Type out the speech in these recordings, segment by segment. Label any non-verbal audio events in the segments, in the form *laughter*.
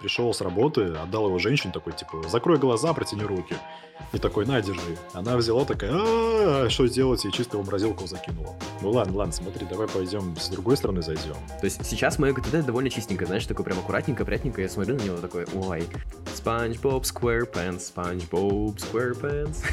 Пришел с работы, отдал его женщине, такой, типа, закрой глаза, протяни руки. И такой, на, держи. Она взяла такая, а что делать, и чисто его морозилку закинула. Ну ладно, ладно, смотри, давай пойдем с другой стороны зайдем. То есть сейчас мое ГТД довольно чистенько, знаешь, такое прям аккуратненько, опрятненько. Я смотрю на него такой, ой, SpongeBob SquarePants, SpongeBob SquarePants.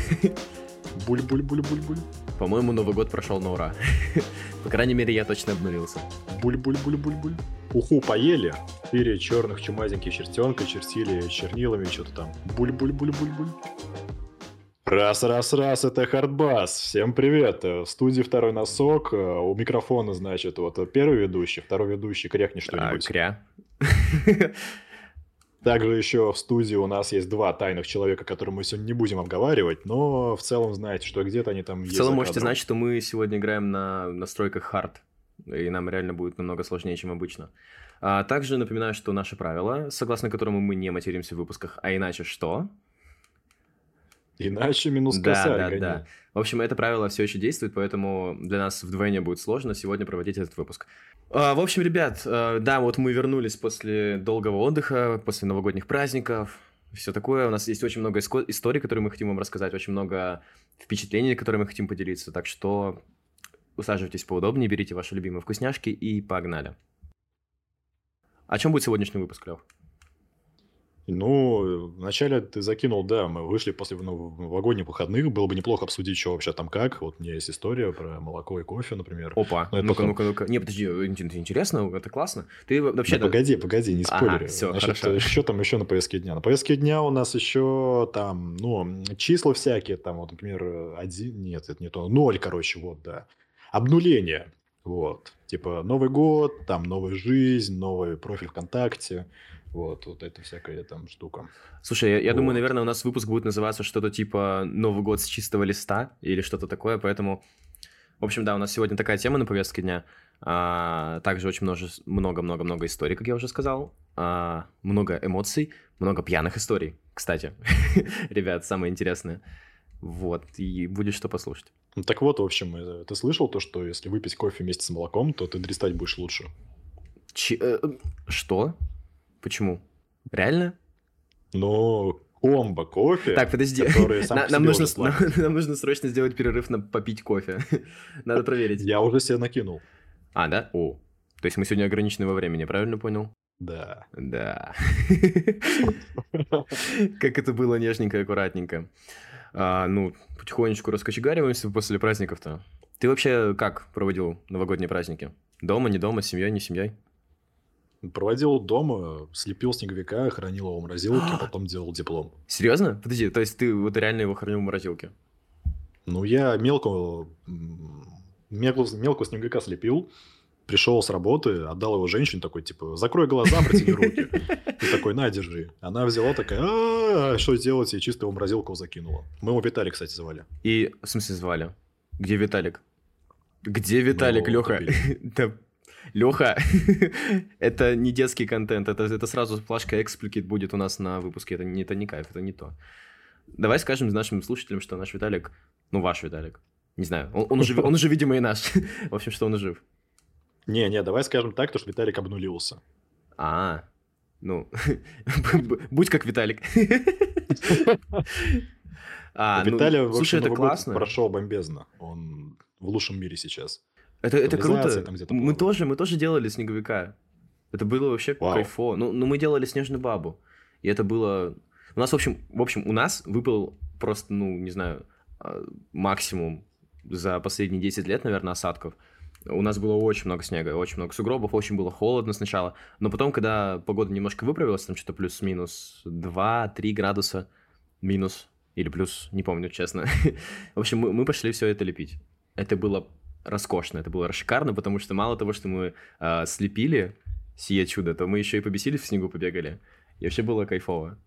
Буль-буль-буль-буль-буль. По-моему, Новый год прошел на ура. *laughs* По крайней мере, я точно обнулился. Буль-буль-буль-буль-буль. Уху поели. Четыре черных чумазеньких чертенка чертили чернилами что-то там. Буль-буль-буль-буль-буль. Раз, раз, раз, это Хардбас. Всем привет. В студии второй носок. У микрофона, значит, вот первый ведущий, второй ведущий, крякни А, что-нибудь. кря. Также еще в студии у нас есть два тайных человека, которые мы сегодня не будем обговаривать, но в целом знаете, что где-то они там В есть. целом за можете знать, что мы сегодня играем на настройках хард, и нам реально будет намного сложнее, чем обычно. А также напоминаю, что наши правила, согласно которым мы не материмся в выпусках, а иначе что? Иначе минус Да, косарь да, гони. да. В общем, это правило все еще действует, поэтому для нас вдвойне будет сложно сегодня проводить этот выпуск. А, В общем, ребят, э, да, вот мы вернулись после долгого отдыха, после новогодних праздников, все такое. У нас есть очень много историй, которые мы хотим вам рассказать, очень много впечатлений, которыми мы хотим поделиться. Так что усаживайтесь поудобнее, берите ваши любимые вкусняшки и погнали. О чем будет сегодняшний выпуск, Лев? Ну, вначале ты закинул, да, мы вышли после нов- новогодних выходных, было бы неплохо обсудить, что вообще там как. Вот у меня есть история про молоко и кофе, например. Опа, Ну, ну-ка, потом. ну-ка, ну-ка. Не, подожди, это интересно, это классно. Ты вообще... Да погоди, погоди, не Ага, спойлери. всё, Значит, хорошо. что там еще на повестке дня? На повестке дня у нас еще там, ну, числа всякие, там, вот, например, один, нет, это не то, ноль, короче, вот, да. Обнуление, вот. Типа Новый год, там, новая жизнь, новый профиль ВКонтакте, вот, вот эта всякая там штука. Слушай, я, я думаю, Вот. наверное, у нас выпуск будет называться что-то типа «Новый год с чистого листа» или что-то такое, поэтому... В общем, да, у нас сегодня такая тема на повестке дня. А, также очень много-много-много историй, как я уже сказал. А, много эмоций, много пьяных историй, кстати. *laughs* Ребят, самое интересное. Вот, и будет что послушать. Ну, так вот, в общем, э, ты слышал то, что если выпить кофе вместе с молоком, то ты дристать будешь лучше? Чи- э, э, что? Почему? Реально? Но комбо кофе, Так, подожди. *laughs* На- нам, нужно, нам, нам нужно срочно сделать перерыв на попить кофе. *laughs* Надо проверить. Я уже себе накинул. А, да? О. То есть мы сегодня ограничены во времени, правильно понял? Да. Да. *laughs* Как это было нежненько и аккуратненько. А, ну, потихонечку раскочегариваемся после праздников-то. Ты вообще как проводил новогодние праздники? Дома, не дома, с семьей, не семьей? Проводил дома, слепил снеговика, хранил его в морозилке, а потом делал диплом. Серьезно? Подожди, то есть ты вот реально его хранил в морозилке? Ну, я мелкого, мелкого, мелкого снеговика слепил, пришел с работы, отдал его женщине, такой, типа, закрой глаза, протяни руки. *laughs* И такой, на, держи. Она взяла такая, а что делать, и чисто его морозилку закинула. Мы его Виталий, кстати, звали. И, в смысле, звали? Где Виталик? Где Виталик, Ну, Леха? *laughs* Да, Леха, *laughs* это не детский контент, это, это сразу плашка экспликит будет у нас на выпуске, это не, это не кайф, это не то. Давай скажем нашим слушателям, что наш Виталик, ну ваш Виталик, не знаю, он, он уже, он уже, видимо, и наш. *laughs* В общем, что он жив. Не, не, давай скажем так, то, что Виталик обнулился. А, ну, *laughs* будь как Виталик. *laughs* А, ну, слушай, это классно. прошел бомбезно. Он в лучшем мире сейчас. Это, это круто. Мы тоже, мы тоже делали снеговика. Это было вообще Вау. кайфово. Ну, ну, мы делали снежную бабу. И это было... У нас, в общем, в общем, у нас выпал просто, ну, не знаю, а, максимум за последние 10 лет, наверное, осадков. У нас было очень много снега, очень много сугробов, очень было холодно сначала. Но потом, когда погода немножко выправилась, там что-то плюс-минус 2-3 градуса, минус или плюс, не помню, честно. *laughs* В общем, мы, мы пошли все это лепить. Это было роскошно, это было шикарно, потому что мало того, что мы а, слепили сие чудо, то мы еще и побесили в снегу побегали. И вообще было кайфово.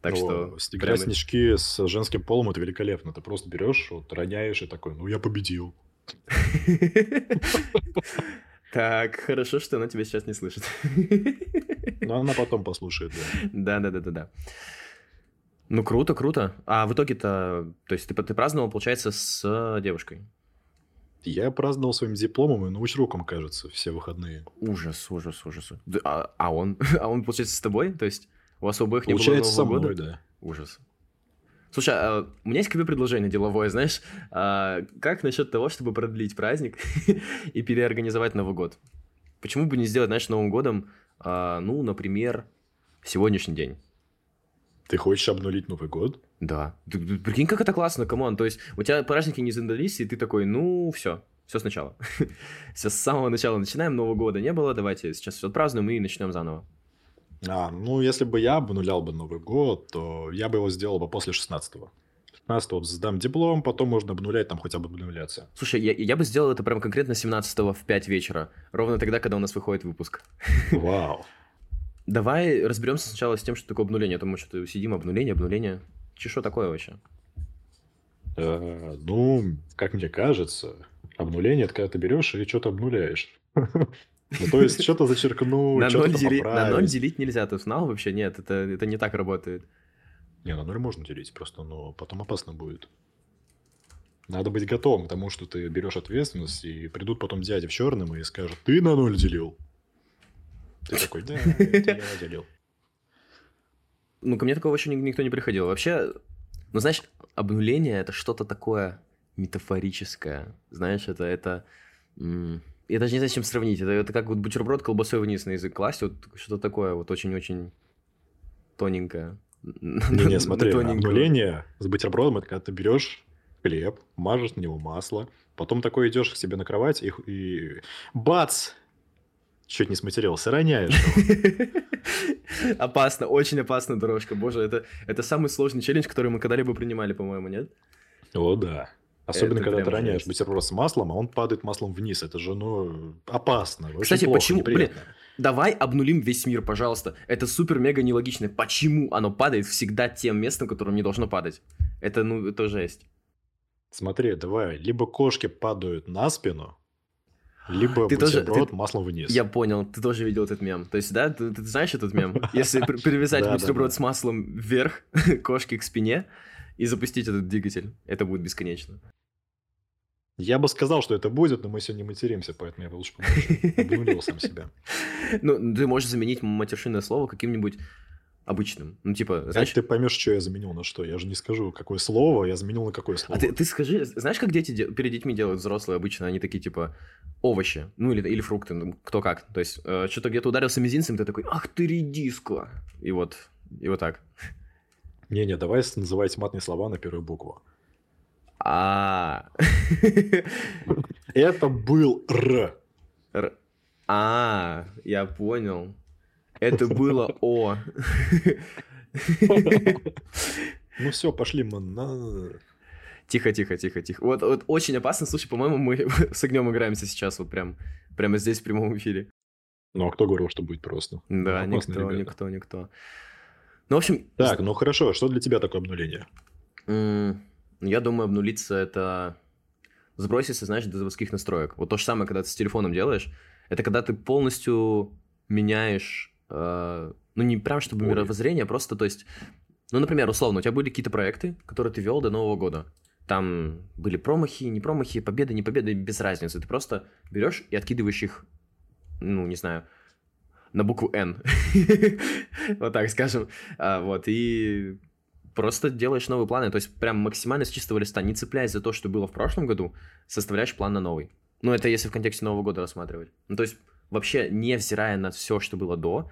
Так Ну, что... играть прямо- снежки с женским полом это великолепно. Ты просто берешь, вот, роняешь и такой, ну я победил. Так, хорошо, что она тебя сейчас не слышит. Но она потом послушает, да. Да-да-да-да-да. Ну, круто, круто. А в итоге-то... То есть ты, ты праздновал, получается, с девушкой? Я праздновал своим дипломом и научруком, кажется, все выходные. Ужас, ужас, ужас. Да, А, а он, *laughs* а он, получается, с тобой? То есть у вас обоих не Получается, со было Нового мной, года? да. Ужас. Слушай, а у меня есть к тебе предложение деловое, знаешь? А, как насчет того, чтобы продлить праздник *laughs* и переорганизовать Новый год? Почему бы не сделать, знаешь, Новым годом, а, ну, например, сегодняшний день? Ты хочешь обнулить Новый год? Да. Ты- ты Прикинь, как это классно, come on. То есть у тебя праздники не задались, и ты такой, ну, все, все сначала. *laughs* все с самого начала начинаем, Нового года не было, давайте сейчас все отпразднуем и начнем заново. А, ну, если бы я обнулял бы Новый год, то я бы его сделал бы после 16-го. 16-го сдам диплом, потом можно обнулять, там хотя бы обнуляться. Слушай, я, я бы сделал это прям конкретно 17 в 5 вечера, ровно тогда, когда у нас выходит выпуск. *laughs* Вау. Давай разберемся сначала с тем, что такое обнуление. Потому что сидим, обнуление, обнуление. Че, что такое вообще? Э, ну, как мне кажется, обнуление это когда ты берешь и что-то обнуляешь. *laughs* Ну, то есть, что-то зачеркнуть, на, что-то ноль дели- на ноль делить нельзя, ты знал вообще? Нет, это, это не так работает. Не, на ноль можно делить, просто, но потом опасно будет. Надо быть готовым к тому, что ты берешь ответственность, и придут потом дяди в черном и скажут, ты на ноль делил. Ты такой, да, это я делил. Ну, ко мне такого еще ни- никто не приходил. Вообще, ну, знаешь, обнуление это что-то такое метафорическое. Знаешь, это, это... м, Я даже не знаю, с чем сравнить. Это, это как вот бутерброд колбасой вниз на язык класть. Вот что-то такое вот очень-очень тоненькое. Не-не, *laughs* смотри, Тоненького. обнуление с бутербродом, это когда ты берешь хлеб, мажешь на него масло, потом такой идешь к себе на кровать и, и бац! Чуть не сматерился, роняешь. *laughs* Опасно, очень опасная дорожка. Боже, это, это самый сложный челлендж, который мы когда-либо принимали, по-моему, нет? О, да. Особенно, Это когда ты роняешь жесть. бутерброд с маслом, а он падает маслом вниз. Это же, ну, опасно. Кстати, плохо, почему- блин. Давай обнулим весь мир, пожалуйста. Это супер-мега нелогично. Почему оно падает всегда тем местом, которым не должно падать? Это, ну, это жесть. Смотри, давай, либо кошки падают на спину, либо Ты тоже- бутерброд ты- маслом вниз. Я понял, ты тоже видел этот мем. То есть, да, ты, ты знаешь этот мем? Если при- *laughs* привязать бутерброд с маслом вверх, *laughs* кошки к спине, и запустить этот двигатель, это будет бесконечно. Я бы сказал, что это будет, но мы сегодня материмся, поэтому я лучше помолчу. *laughs* Обнулил сам себя. Ну, ты можешь заменить матершинное слово каким-нибудь обычным. Ну, типа, Как знаешь... ты поймешь, что я заменил на что? Я же не скажу, какое слово я заменил на какое А слово. ты, ты скажи, знаешь, как дети де- перед детьми делают взрослые обычно? Они такие, типа, овощи, ну или, или фрукты, ну, кто как. То есть, э, что-то где-то ударился мизинцем, ты такой, ах ты редиска. И вот, и вот так. Не-не, давай называть матные слова на первую букву. А. *laughs* Это был Р. Р- А, я понял. Это было *laughs* О. *laughs* Ну все, пошли мы на... Тихо, тихо, тихо, тихо. Вот, вот очень опасно. Слушай, по-моему, мы с огнем играемся сейчас, вот прям, прямо здесь в прямом эфире. Ну а кто говорил, что будет просто? Да, Ну, никто, ребята. никто, никто. Ну, в общем, Так, ну хорошо, что для тебя такое обнуление? М, Я думаю, обнулиться это сброситься, знаешь, до заводских настроек. Вот то же самое, когда ты с телефоном делаешь, это когда ты полностью меняешь, э, ну не прям чтобы Ой. мировоззрение, а просто, то есть, ну, например, условно, у тебя были какие-то проекты, которые ты вел до Нового года. Там были промахи, не промахи, победы, не победы, без разницы. Ты просто берешь и откидываешь их, ну, не знаю, на букву N. *laughs* Вот так скажем. А, Вот, и просто делаешь новые планы, то есть прям максимально с чистого листа, не цепляясь за то, что было в прошлом году, составляешь план на новый. Ну, это если в контексте Нового года рассматривать. Ну, то есть вообще, невзирая на все, что было до,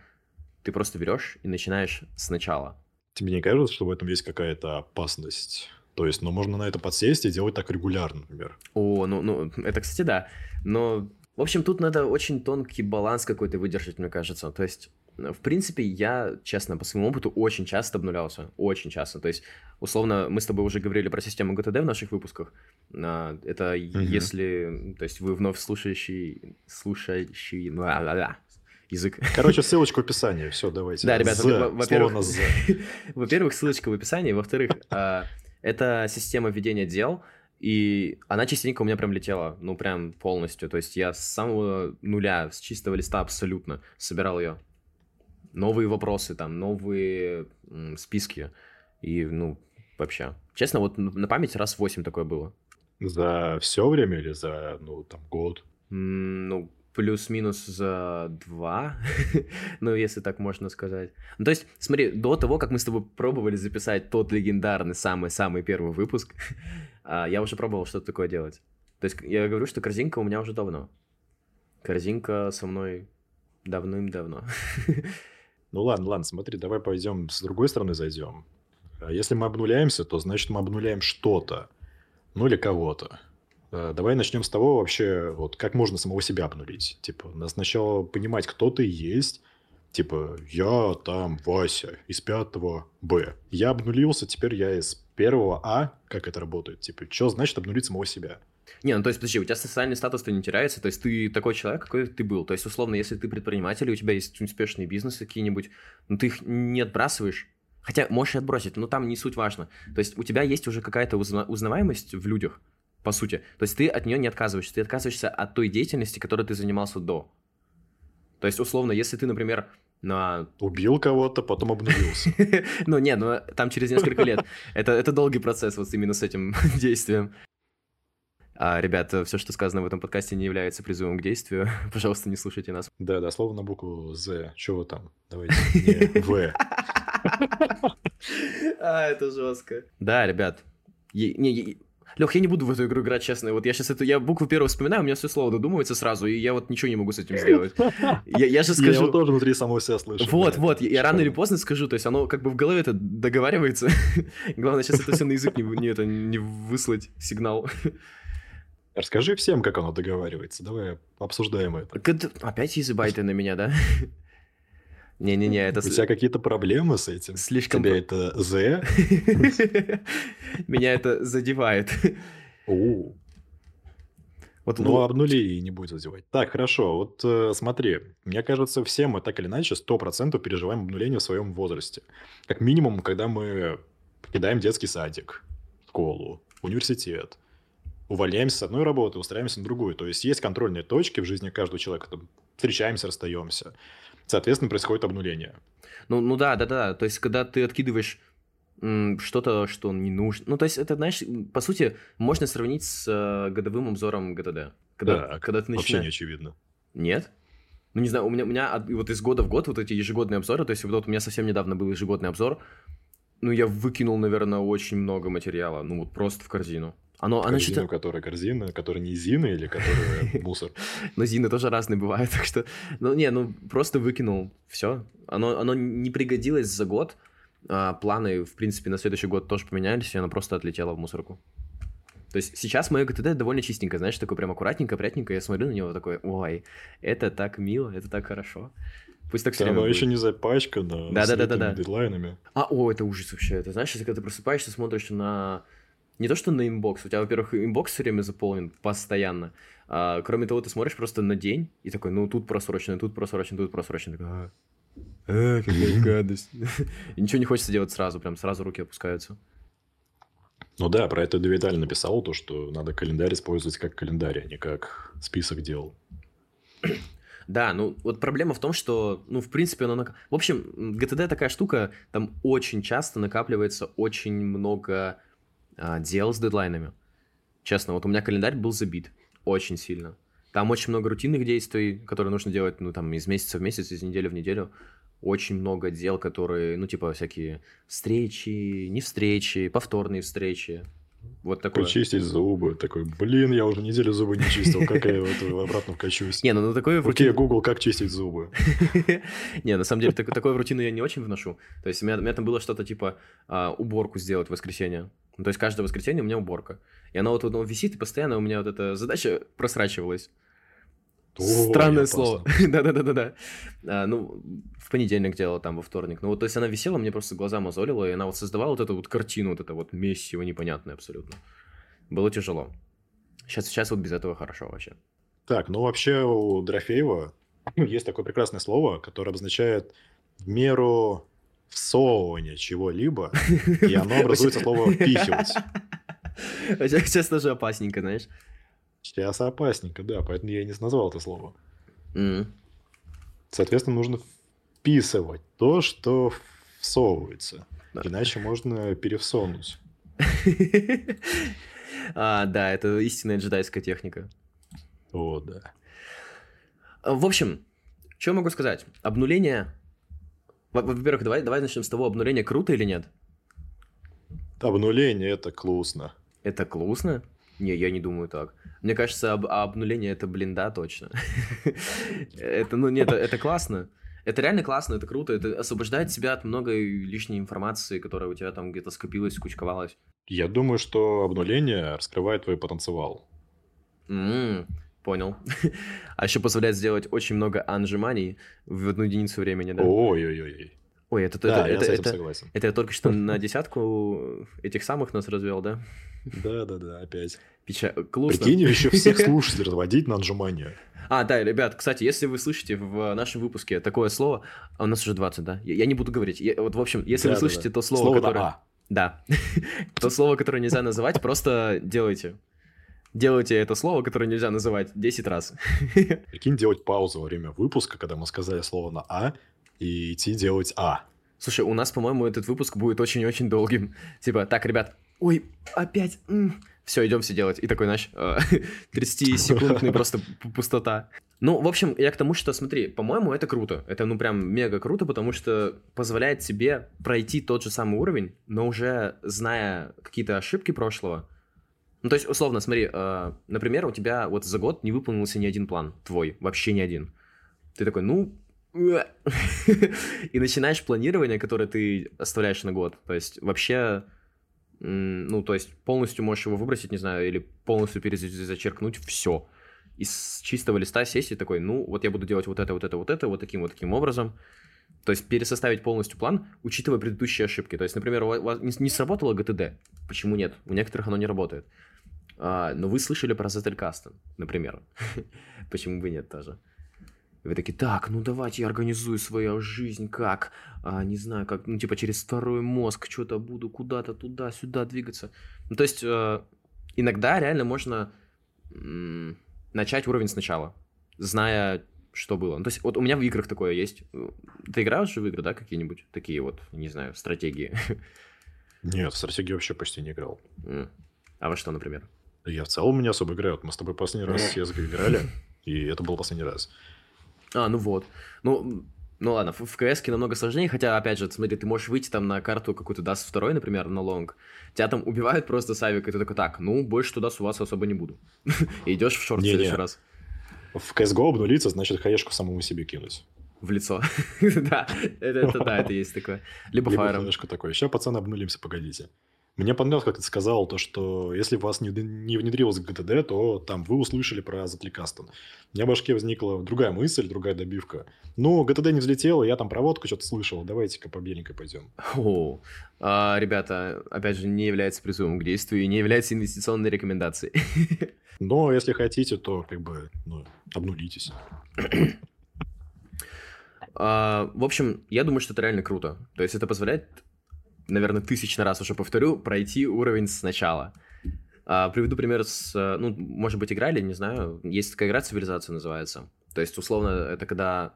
ты просто берешь и начинаешь сначала. Тебе не кажется, что в этом есть какая-то опасность? То есть, ну, можно на это подсесть и делать так регулярно, например. О, ну, ну, это, кстати, да. Но, в общем, тут надо очень тонкий баланс какой-то выдержать, мне кажется. То есть, в принципе, я, честно, по своему опыту очень часто обнулялся. Очень часто. То есть, условно, мы с тобой уже говорили про систему GTD в наших выпусках. А, Это если, то есть, вы вновь слушающий, слушающий, ла-ла-ла, язык. Короче, ссылочка в описании. Все, давайте. Да, ребята, во-первых-. *laughs* Во-первых, ссылочка в описании. Во-вторых, а, это система ведения дел, и она частенько у меня прям летела, ну прям полностью. То есть я с самого нуля, с чистого листа абсолютно собирал ее. Новые вопросы, там, новые м, списки. И, ну, вообще. Честно, вот на память раз 8 такое было. За все время или за, ну, там, год? М, Ну, плюс-минус за два, *laughs* ну, если так можно сказать. Ну, то есть, смотри, до того, как мы с тобой пробовали записать тот легендарный самый-самый первый выпуск, *laughs* я уже пробовал что-то такое делать. То есть, я говорю, что корзинка у меня уже давно. Корзинка со мной давным-давно. *laughs* Ну ладно, ладно, смотри, давай пойдем с другой стороны зайдем. А Если мы обнуляемся, то значит мы обнуляем что-то, ну или кого-то. Э, Давай начнем с того вообще, вот как можно самого себя обнулить. Типа, надо сначала понимать, кто ты есть. Типа, я там Вася из пятого Б. Я обнулился, теперь я из первого А. Как это работает? Типа, что значит обнулить самого себя? Не, ну то есть, подожди, у тебя социальный статус-то не теряется, то есть ты такой человек, какой ты был. То есть, условно, если ты предприниматель, и у тебя есть успешные бизнесы какие-нибудь, ну ты их не отбрасываешь. Хотя можешь и отбросить, но там не суть важно. То есть у тебя есть уже какая-то узна- узнаваемость в людях, по сути. То есть ты от нее не отказываешься, ты отказываешься от той деятельности, которой ты занимался до. То есть, условно, если ты, например, на... Убил кого-то, потом обнулился. *laughs* Ну, не, ну там через несколько лет. Это, это долгий процесс вот именно с этим *laughs* действием. А, ребята, все, что сказано в этом подкасте, не является призывом к действию. *laughs* Пожалуйста, не слушайте нас. Да, дословно на букву З. Чего там? Давайте. Не, В. А, это жестко. Да, ребят. Лех, я не буду в эту игру играть, честно. Вот я сейчас эту, я букву первую вспоминаю, у меня все слово додумывается сразу, и я вот ничего не могу с этим сделать. Я, я же *laughs* Я скажу... его тоже внутри самого себя слышу. Вот, да. вот, я, я рано или поздно скажу, то есть оно как бы в голове это договаривается. *laughs* Главное сейчас это все на язык не, не, это, не выслать сигнал. *laughs* Расскажи всем, как оно договаривается. Давай обсуждаем это. Опять языбайты на меня, да? Не-не-не, это У тебя какие-то проблемы с этим? слишком... Тебя это З? *laughs* Меня это задевает. Вот Ну, обнули и не будет задевать. Так, хорошо. Вот э, смотри, мне кажется, все мы так или иначе 100% переживаем обнуление в своем возрасте. Как минимум, когда мы покидаем детский садик, школу, университет, увольняемся с одной работы, устраиваемся на другую. То есть есть контрольные точки в жизни каждого человека. Там, встречаемся, расстаемся. Соответственно, происходит обнуление. Ну, ну да, да, да. То есть, когда ты откидываешь что-то, что не нужно. Ну, то есть, это, знаешь, по сути, можно сравнить с э, годовым обзором ГТД. Когда, Так, когда ты Вообще не начинаешь... очевидно. Нет? Ну, не знаю, у меня, у меня от- вот из года в год вот эти ежегодные обзоры, то есть вот у меня совсем недавно был ежегодный обзор, ну, я выкинул, наверное, очень много материала, ну, вот просто в корзину. Оно, оно Корзину, что-то... которая корзина, которая не Зина или которая *laughs* мусор. Но Зины тоже разные бывают, *laughs* так что... Ну, не, ну, просто выкинул, все. Оно, оно не пригодилось за год. А, планы, в принципе, на следующий год тоже поменялись, и оно просто отлетело в мусорку. То есть сейчас мое ГТД довольно чистенькое, знаешь, такое прям аккуратненько, опрятненько. Я смотрю на него такой, ой, это так мило, это так хорошо. Пусть так все время Оно будет. еще не запачкано. Да-да-да-да-да. с этими дедлайнами. А, о, это ужас вообще. Это знаешь, если когда ты просыпаешься, смотришь на... Не то, что на inbox. У тебя, во-первых, inbox все время заполнен постоянно. А, кроме того, ты смотришь просто на день и такой, ну, тут просрочено, тут просрочено, тут просрочено. Такой, а, а, какая гадость. *laughs* И ничего не хочется делать сразу, прям сразу руки опускаются. Ну да, про это Дэвид Аллен написал, то, что надо календарь использовать как календарь, а не как список дел. *clears throat* Да, ну вот проблема в том, что, ну, в принципе, оно... нак- В общем, GTD такая штука, там очень часто накапливается очень много дел с дедлайнами. Честно, вот у меня календарь был забит очень сильно. Там очень много рутинных действий, которые нужно делать, ну, там, из месяца в месяц, из недели в неделю. Очень много дел, которые, ну, типа, всякие встречи, не встречи, повторные встречи. Вот такое. Почистить зубы. Такой, блин, я уже неделю зубы не чистил, как я в это *laughs* обратно вкачусь. Не, ну, ну такое Окей, Google, как чистить зубы? *laughs* Не, на самом деле, так- такое в рутину я не очень вношу. То есть у меня, там было что-то типа а, уборку сделать в воскресенье. Ну, то есть каждое воскресенье у меня уборка. И она вот, вот висит, и постоянно у меня вот эта задача просрачивалась. Странное слово. *laughs* Да-да-да-да-да. А, ну, в понедельник делала, там, во вторник. Ну, вот, то есть она висела, мне просто глаза мозолила, и она вот создавала вот эту вот картину, вот это вот месиво непонятное абсолютно. Было тяжело. Сейчас, сейчас вот без этого хорошо вообще. Так, ну вообще у Дорофеева *clears throat* есть такое прекрасное слово, которое обозначает меру всовывания чего-либо, и оно *laughs* образуется слово «впихивать». Сейчас тоже опасненько, знаешь. Сейчас опасненько, да, поэтому я и не назвал это слово. М. Соответственно, нужно вписывать то, что всовывается. Да. Иначе можно перевсонуть. *laughs* А, да, это истинная джедайская техника. О, да. В общем, что могу сказать? Обнуление... Во-первых, давай, давай начнем с того, обнуление круто или нет? Обнуление это классно. Это классно? Не, я не думаю так. Мне кажется, об, обнуление это, блин, да, точно. *laughs* это, ну, нет, это классно. Это реально классно, это круто, это освобождает себя от многой лишней информации, которая у тебя там где-то скопилась, скучковалась. Я думаю, что обнуление раскрывает твой потенциал. Понял. *laughs* а еще позволяет сделать очень много анжиманий в одну единицу времени, да? Ой-ой-ой. Ой, это, да, это, я это, с этим это, согласен. это я только что *laughs* на десятку этих самых нас развел, да? Да-да-да, опять. Печа... Прикинь, еще всех *laughs* слушателей разводить на отжимания. А, да, ребят, кстати, если вы слышите в нашем выпуске такое слово, а у нас уже 20, да? Я, я не буду говорить. Я, вот, в общем, если Да, вы да, слышите да. то слово, Слово которое... «а». Да. *laughs* то слово, которое нельзя называть, просто делайте. Делайте это слово, которое нельзя называть 10 раз. Прикинь, делать паузу во время выпуска, когда мы сказали слово на «а», и идти делать «а». Слушай, у нас, по-моему, этот выпуск будет очень-очень долгим. *laughs* Типа, так, ребят, ой, опять, все, идем все делать. И такой, знаешь, *laughs* 30-секундный *laughs* просто пу- пустота. Ну, в общем, я к тому, что, смотри, по-моему, это круто. Это, ну, прям мега круто, потому что позволяет тебе пройти тот же самый уровень, но уже зная какие-то ошибки прошлого. Ну, то есть, условно, смотри, э, например, у тебя вот за год не выполнился ни один план твой, вообще ни один. Ты такой, ну, и начинаешь планирование, которое ты оставляешь на год. То есть вообще, ну, то есть полностью можешь его выбросить, не знаю, или полностью перезачеркнуть все. Из чистого листа сесть и такой, ну, вот я буду делать вот это, вот это, вот это, вот таким вот таким образом. То есть пересоставить полностью план, учитывая предыдущие ошибки. То есть, например, у вас- не, не сработало GTD. Почему нет? У некоторых оно не работает. А, но вы слышали про Zettelkasten, например. *laughs* Почему бы нет тоже? И вы такие, так, ну давайте я организую свою жизнь как, а, не знаю, как, ну типа через второй мозг что-то буду куда-то туда-сюда двигаться. Ну то есть э, иногда реально можно м, начать уровень сначала, зная, что было. Ну, то есть вот у меня в играх такое есть. Ты играешь в игры, да, какие-нибудь такие вот, не знаю, стратегии? *laughs* Нет, в стратегии вообще почти не играл. А во что, например? Я в целом не особо играю. Вот Мы с тобой последний раз в CSGO играли, и это был последний раз. А, ну вот. Ну, ну ладно, в, в КС намного сложнее, хотя, опять же, смотри, ты можешь выйти там на карту какую-то даст второй, например, на лонг, тебя там убивают просто савик, и ты такой, так, ну, больше туда суваться особо не буду. *laughs* И идешь в шорт в Не-не. следующий раз. В CSGO обнулиться, значит, хаешку самому себе кинуть. В лицо. *laughs* Да, это это да, это есть такое. Либо Либо фаером. такой. Сейчас, пацаны, обнулимся, погодите. Мне понравилось, как ты сказал, то, что если вас не, не внедрилось ГТД, то там вы услышали про Затликастон. У меня в башке возникла другая мысль, другая добивка. Ну, ГТД не взлетело, я там проводку что-то слышал, давайте-ка по беленькой пойдем. О, а, ребята, опять же, не является призывом к действию и не является инвестиционной рекомендацией. *laughs* Но если хотите, то как бы ну, обнулитесь. А, В общем, я думаю, что это реально круто. То есть это позволяет, наверное, тысячный раз уже повторю, пройти уровень сначала. А, Приведу пример с, э, ну, может быть, играли, не знаю, есть такая игра «Цивилизация» называется. То есть, условно, это когда...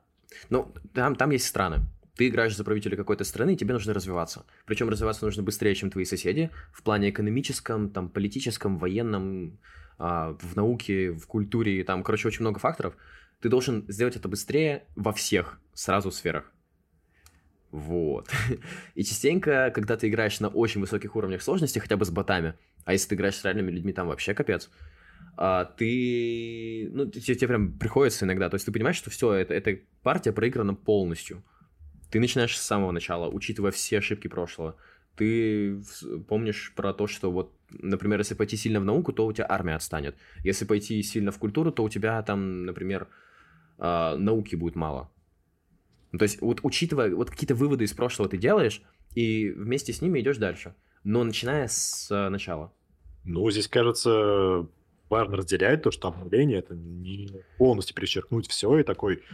Ну, там, там есть страны. Ты играешь за правителя какой-то страны, и тебе нужно развиваться. Причем развиваться нужно быстрее, чем твои соседи, в плане экономическом, там, политическом, военном, а, в науке, в культуре, там, короче, очень много факторов. Ты должен сделать это быстрее во всех сразу сферах. Вот. *laughs* И частенько, когда ты играешь на очень высоких уровнях сложности, хотя бы с ботами, а если ты играешь с реальными людьми, там вообще капец, а, ты... Ну, те- тебе, прям приходится иногда. То есть ты понимаешь, что все, это, эта партия проиграна полностью. Ты начинаешь с самого начала, учитывая все ошибки прошлого. Ты помнишь про то, что вот, например, если пойти сильно в науку, то у тебя армия отстанет. Если пойти сильно в культуру, то у тебя там, например, а, науки будет мало. Ну, то есть, вот учитывая, вот какие-то выводы из прошлого ты делаешь, и вместе с ними идешь дальше. Но начиная с э, начала. Ну, здесь, кажется, важно разделять то, что обнуление это не полностью перечеркнуть все и такой,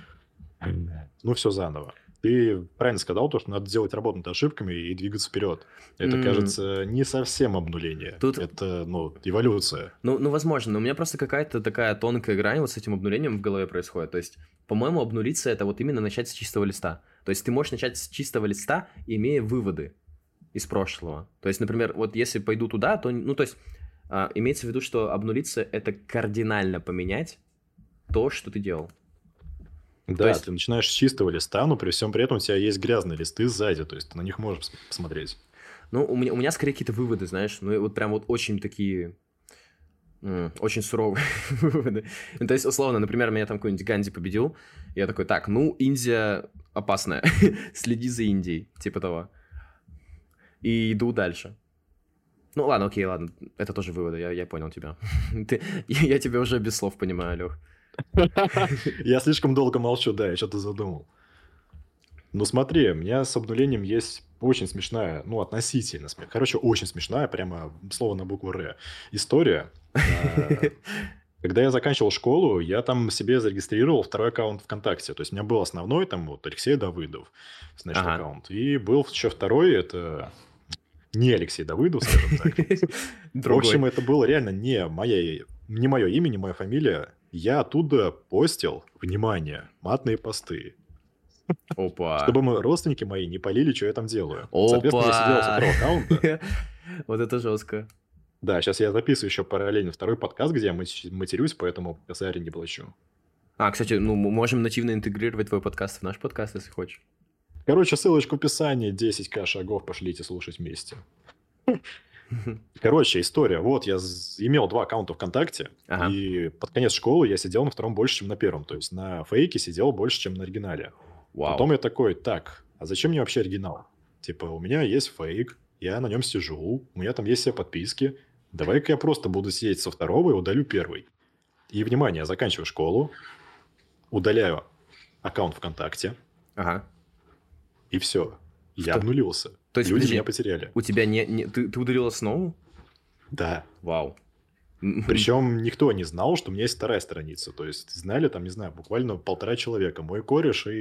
ну, все заново. Ты правильно сказал, то, что надо делать работу над ошибками и двигаться вперед. Это, М. кажется, не совсем обнуление. Тут- Это, ну, эволюция. Ну, ну, возможно, но у меня просто какая-то такая тонкая грань вот с этим обнулением в голове происходит. То есть, по-моему, обнулиться это вот именно начать с чистого листа. То есть ты можешь начать с чистого листа, имея выводы из прошлого. То есть, например, вот если пойду туда, то, ну, то есть, А, имеется в виду, что обнулиться — это кардинально поменять то, что ты делал. Да, есть- ты начинаешь с чистого листа, но при всем при этом у тебя есть грязные листы сзади, то есть ты на них можешь пос- посмотреть. Ну, у меня, у меня скорее какие-то выводы, знаешь, ну, и вот прям вот очень такие, очень суровые *laughs* выводы. Ну, то есть, условно, например, меня там какой-нибудь Ганди победил, я такой, так, ну, Индия опасная, *laughs* следи за Индией, типа того. И иду дальше. Ну, ладно, окей, ладно, это тоже выводы, я, я понял тебя. *laughs* Ты, я, я тебя уже без слов понимаю, Лех. *laughs* Я слишком долго молчу, да, я что-то задумал. Ну смотри, у меня с обнулением есть очень смешная, ну относительно смешная, короче, очень смешная, прямо слово на букву «Р» история. *laughs* Когда я заканчивал школу, я там себе зарегистрировал второй аккаунт ВКонтакте. То есть у меня был основной, там вот Алексей Давыдов, значит, Ага. аккаунт. И был еще второй, это не Алексей Давыдов, скажем так. *laughs* В общем, это было реально не, моя, не мое имя, не моя фамилия. Я оттуда постил, внимание, матные посты. Опа. Чтобы мы, родственники мои не полили, что я там делаю. Соответственно, я сидел со второго аккаунта. *laughs* Вот это жестко. Да, сейчас я записываю еще параллельно второй подкаст, где я матерюсь, поэтому косарь не плачу. А, кстати, ну, мы можем нативно интегрировать твой подкаст в наш подкаст, если хочешь. Короче, ссылочка в описании, 10к шагов, пошлите слушать вместе. *laughs* *laughs* Короче, история. Вот, я имел два аккаунта ВКонтакте, Ага. и под конец школы я сидел на втором больше, чем на первом. То есть на фейке сидел больше, чем на оригинале. Вау. Потом я такой, так, а зачем мне вообще оригинал? Типа, у меня есть фейк, я на нем сижу, у меня там есть все подписки. Давай-ка я просто буду сидеть со второго и удалю первый. И, внимание, я заканчиваю школу, удаляю аккаунт ВКонтакте, Ага. и все. Я обнулился. То есть, Люди подожди. меня потеряли. У тебя не... не- ты, ты удалил основу? Да. Вау. М, Причем никто не знал, что у меня есть вторая страница. То есть знали там, не знаю, буквально полтора человека. Мой кореш и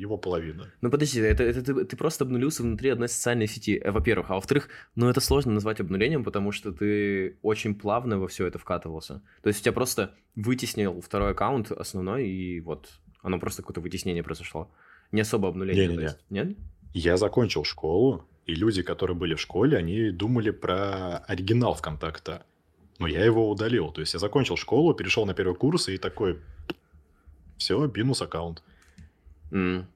его половина. Ну подожди, это, это ты, ты просто обнулился внутри одной социальной сети, э, во-первых. А во-вторых, ну это сложно назвать обнулением, потому что ты очень плавно во все это вкатывался. То есть у тебя просто вытеснил второй аккаунт основной, и вот оно просто какое-то вытеснение произошло. Не особо обнуление. Не-не-не. Нет? Я закончил школу, и люди, которые были в школе, они думали про оригинал ВКонтакта. Но я его удалил. То есть я закончил школу, перешел на первый курс и такой... Все, минус аккаунт. М.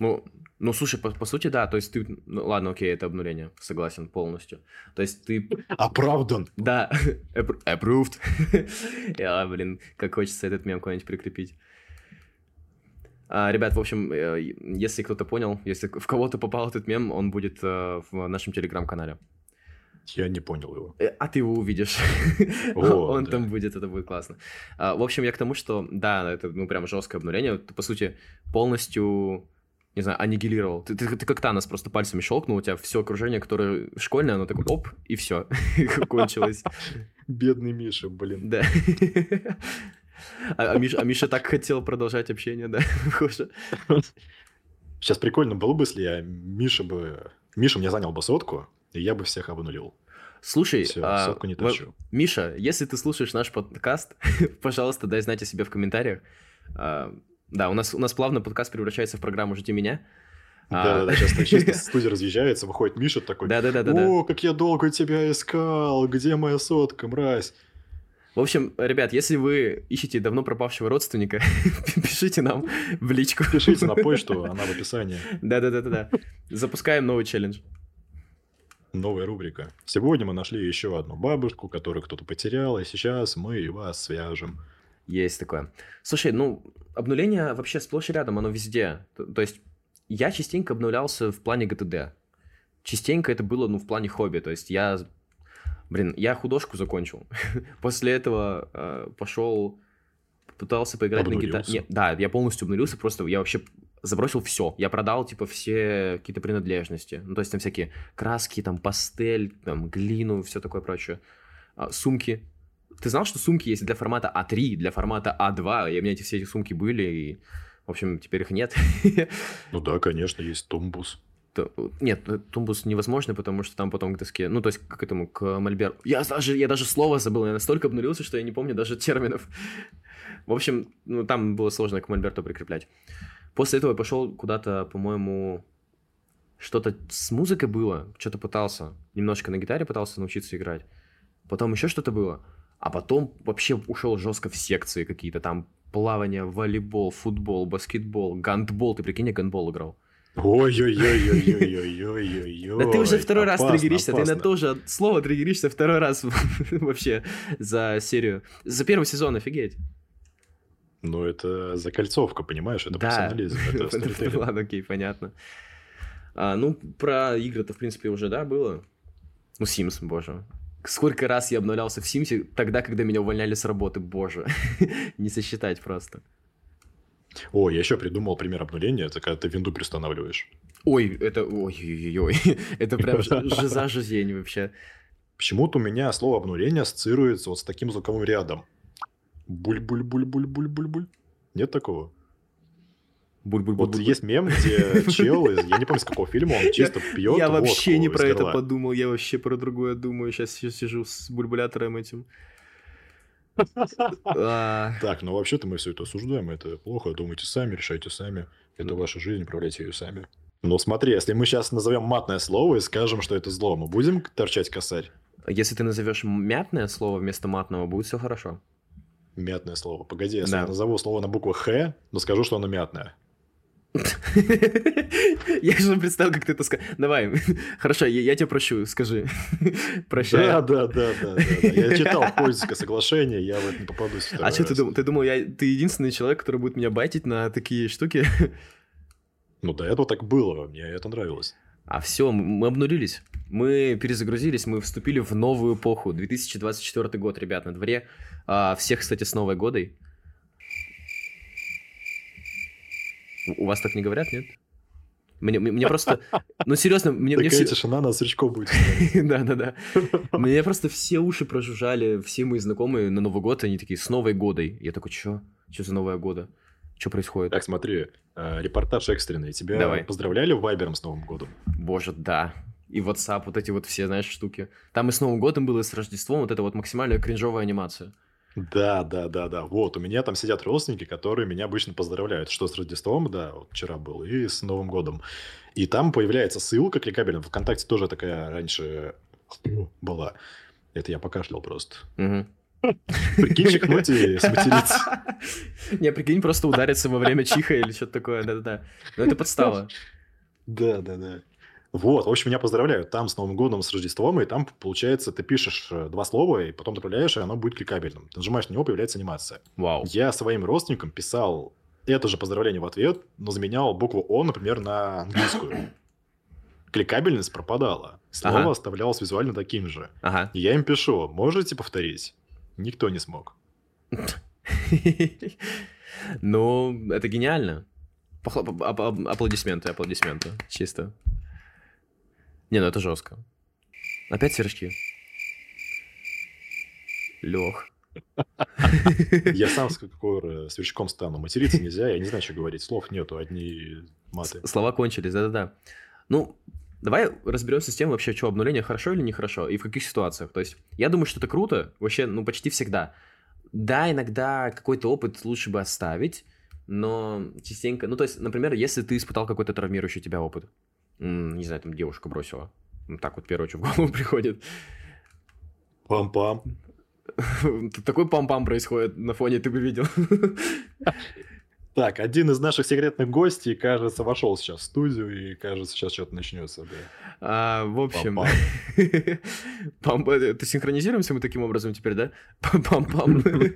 Ну, ну, слушай, по, по сути, да, то есть ты... Ну, ладно, окей, это обнуление, согласен полностью. То есть ты... *laughs* Оправдан. Да, *laughs* appro- approved. *laughs* Я, блин, как хочется этот мем куда-нибудь прикрепить. А, ребят, в общем, э, если кто-то понял, если в кого-то попал этот мем, он будет э, в нашем телеграм-канале. Я не понял его. Э, А ты его увидишь. О, *laughs* Он да. там будет, это будет классно. А, В общем, я к тому, что, да, это, ну, прям жесткое обнуление. Ты, по сути, полностью, не знаю, аннигилировал. Ты, ты, ты как Танос просто пальцами щелкнул, у тебя все окружение, которое школьное, оно такое, оп, и все, *laughs* кончилось. Бедный Миша, блин. Да. *laughs* А, а Миша, а Миша так хотел продолжать общение, да. *laughs* Сейчас прикольно было бы, если я Миша бы... Миша мне занял бы сотку, и я бы всех обнулил. Слушай, Все, а, сотку не тащу. Миша, если ты слушаешь наш подкаст, *laughs* пожалуйста, дай знать о себе в комментариях. А, Да, у нас, у нас плавно подкаст превращается в программу «Жди меня». А, Да-да-да, сейчас чисто *laughs* студия разъезжается, выходит Миша такой... Да-да-да-да-да. О, как я долго тебя искал, где моя сотка, мразь? В общем, ребят, если вы ищете давно пропавшего родственника, *laughs* пишите нам в личку. Пишите на почту, *laughs* она в описании. Да-да-да-да. Запускаем новый челлендж. Новая рубрика. Сегодня мы нашли еще одну бабушку, которую кто-то потерял, и сейчас мы вас свяжем. Есть такое. Слушай, ну, обнуление вообще сплошь и рядом, оно везде. То, то есть я частенько обнулялся в плане ГТД. Частенько это было, ну, в плане хобби. То есть я, блин, я художку закончил. *laughs* После этого э, пошел, пытался поиграть на гитаре. Обнулился? Да, я полностью обнулился, просто я вообще забросил все. Я продал, типа, все какие-то принадлежности. Ну, то есть там всякие краски, там, пастель, там, глину, все такое прочее. А, сумки. Ты знал, что сумки есть для формата А3, для формата А2, и у меня эти, все эти сумки были, и, в общем, теперь их нет. *laughs* Ну да, конечно, есть тумбус. То- Нет, э, тумбус невозможно, потому что там потом к доске, ну, то есть к этому, к мольберу. Я даже, я даже слово забыл, я настолько обнулился, что я не помню даже терминов. В общем, ну, там было сложно к мольберту прикреплять. После этого я пошел куда-то, по-моему, что-то с музыкой было, что-то пытался, немножко на гитаре пытался научиться играть. потом еще что-то было, а потом вообще ушел жестко в секции какие-то, там плавание, волейбол, футбол, баскетбол, гандбол. Ты прикинь, я гандбол играл. Ой-ой-ой-ой-ой-ой-ой-ой. Да ты уже второй раз триггеришься, ты на то же слово триггеришься второй раз *laughs* вообще за серию. За первый сезон, офигеть. Ну, это закольцовка, понимаешь? Это профессионализм, *laughs* *laughs* Ладно, окей, понятно. А, ну, про игры-то, в принципе, уже, да, было? Ну, Sims, боже. Сколько раз я обновлялся в Симсе тогда, когда меня увольняли с работы, боже. Не сосчитать просто. О, я еще придумал пример обнуления, это когда ты винду перестанавливаешь. Ой, это... Ой-ой-ой, *laughs* это прям жиза жизнь вообще. Почему-то у меня слово обнуление ассоциируется вот с таким звуковым рядом. Буль-буль-буль-буль-буль-буль-буль. Нет такого? Буль-буль-буль. Вот есть мем, где чел, я не помню, с какого фильма, он чисто пьет Я вообще не про это подумал, я вообще про другое думаю. Сейчас сижу с бульбулятором этим. А. Так, ну вообще-то мы все это осуждаем, это плохо, думайте сами, решайте сами. Это ваша жизнь, управляйте ее сами. Но смотри, если мы сейчас назовем матное слово и скажем, что это зло, мы будем торчать косарь? Если ты назовешь мятное слово вместо матного, будет все хорошо. Мятное слово. Погоди, если я назову слово на букву Х, но скажу, что оно мятное. *laughs* Я же представил, как ты это сказал. Давай, *laughs* хорошо, я, я тебя прощу, скажи. *laughs* Прощай. Да, да, да, да, да. Я читал Польское соглашение, я в это не попадусь. А что ты думал? Ты думал, я, ты единственный человек, который будет меня байтить на такие штуки? Ну, до этого так было, мне это нравилось. А все, мы обнулились. Мы перезагрузились, мы вступили в новую эпоху. 2024 год, ребят, на дворе. А, всех, кстати, с Новой годой. У вас так не говорят, нет? Мне, мне просто... Ну, серьезно, мне... Такая мне все... тишина на сверчков будет. *laughs* Да-да-да. Мне просто все уши прожужжали, все мои знакомые на Новый год, они такие, с Новой годой. Я такой, что? Что за Новая года? Что происходит? Так, смотри, э, репортаж экстренный. Тебя Давай. поздравляли Вайбером с Новым годом? Боже, да. И WhatsApp, вот эти вот все, знаешь, штуки. Там и с Новым годом было, и с Рождеством вот это вот максимальная кринжовая анимация. Да, да, да, да. Вот, у меня там сидят родственники, которые меня обычно поздравляют, что с Рождеством, да, вот вчера был, и с Новым годом. И там появляется ссылка кликабельная. ВКонтакте тоже такая раньше была. Это я покашлял просто. Прикинь, чихнуть и сматериться. *laughs* Не, прикинь, просто удариться во время чиха или что-то такое, да-да-да. Но это подстава. Да, да, да. Вот, в общем, меня поздравляют там с Новым годом, с Рождеством, и там, получается, ты пишешь э, два слова, и потом отправляешь, и оно будет кликабельным. Ты нажимаешь на него, появляется анимация. Вау. Я своим родственникам писал это же поздравление в ответ, но заменял букву О, например, на английскую. *coughs* Кликабельность пропадала. Слово ага. оставлялось визуально таким же. Ага. И я им пишу, можете повторить? Никто не смог. *laughs* Ну, это гениально. Аплодисменты, аплодисменты. Чисто. Не, ну это жестко. Опять сверчки. Лех. Я сам с какой сверчком стану. Материться нельзя, я не знаю, что говорить. Слов нету, одни маты. Слова кончились, да-да-да. Ну, давай разберемся с тем вообще, что обнуление хорошо или нехорошо, и в каких ситуациях. То есть, я думаю, что это круто, вообще, ну, почти всегда. Да, иногда какой-то опыт лучше бы оставить, но частенько... Ну, то есть, например, если ты испытал какой-то травмирующий тебя опыт, не знаю, там девушка бросила. Так вот первое, что в голову *laughs* приходит. Пам-пам. *laughs* Такой пам-пам происходит на фоне, ты бы видел. *laughs* Так, один из наших секретных гостей, кажется, вошел сейчас в студию, и, кажется, сейчас что-то начнется. Да. А, в общем... Это синхронизируемся мы таким образом теперь, да? Пам-пам.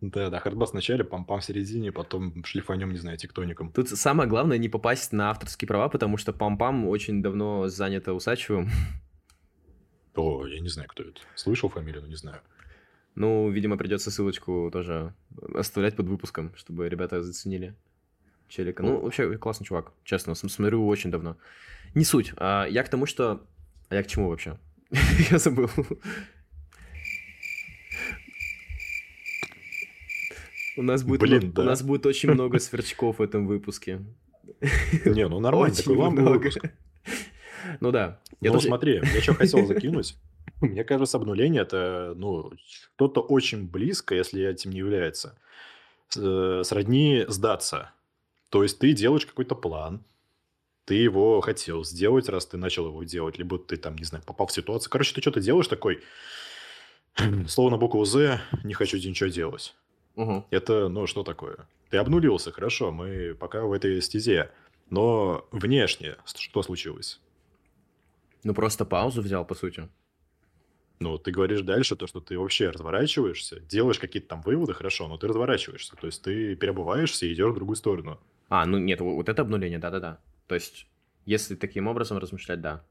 Да, да, хардбас в начале, пам-пам в середине, потом шлифанем, не знаю, тектоником. Тут самое главное не попасть на авторские права, потому что пам-пам очень давно занято Усачевым. О, я не знаю, кто это. Слышал фамилию, но не знаю. Ну, видимо, придется ссылочку тоже оставлять под выпуском, чтобы ребята заценили челика. Ну, вообще, классный чувак, честно, смотрю очень давно. Не суть. А я к тому, что... А я к чему вообще? *laughs* я забыл. У нас будет, Блин, да. у нас будет очень много сверчков в этом выпуске. Не, ну нормально, такой вам много. Ну да. Я ну тоже... смотри, я что хотел *laughs* закинуть. Мне кажется, обнуление это, ну, что-то очень близко, если этим не является. Э, сродни сдаться. То есть ты делаешь какой-то план, ты его хотел сделать, раз ты начал его делать, либо ты там, не знаю, попал в ситуацию. Короче, ты что-то делаешь такой, *clears throat* Слово на букву «З» не хочу ничего делать. Угу. Это, ну, что такое? Ты обнулился, хорошо, мы пока в этой стезе. Но внешне что случилось? Ну, просто паузу взял, по сути. Ну, ты говоришь дальше то, что ты вообще разворачиваешься, делаешь какие-то там выводы, хорошо, но ты разворачиваешься. То есть ты переобуваешься и идешь в другую сторону. А, ну нет, вот это обнуление, да-да-да. То есть, если таким образом размышлять, да.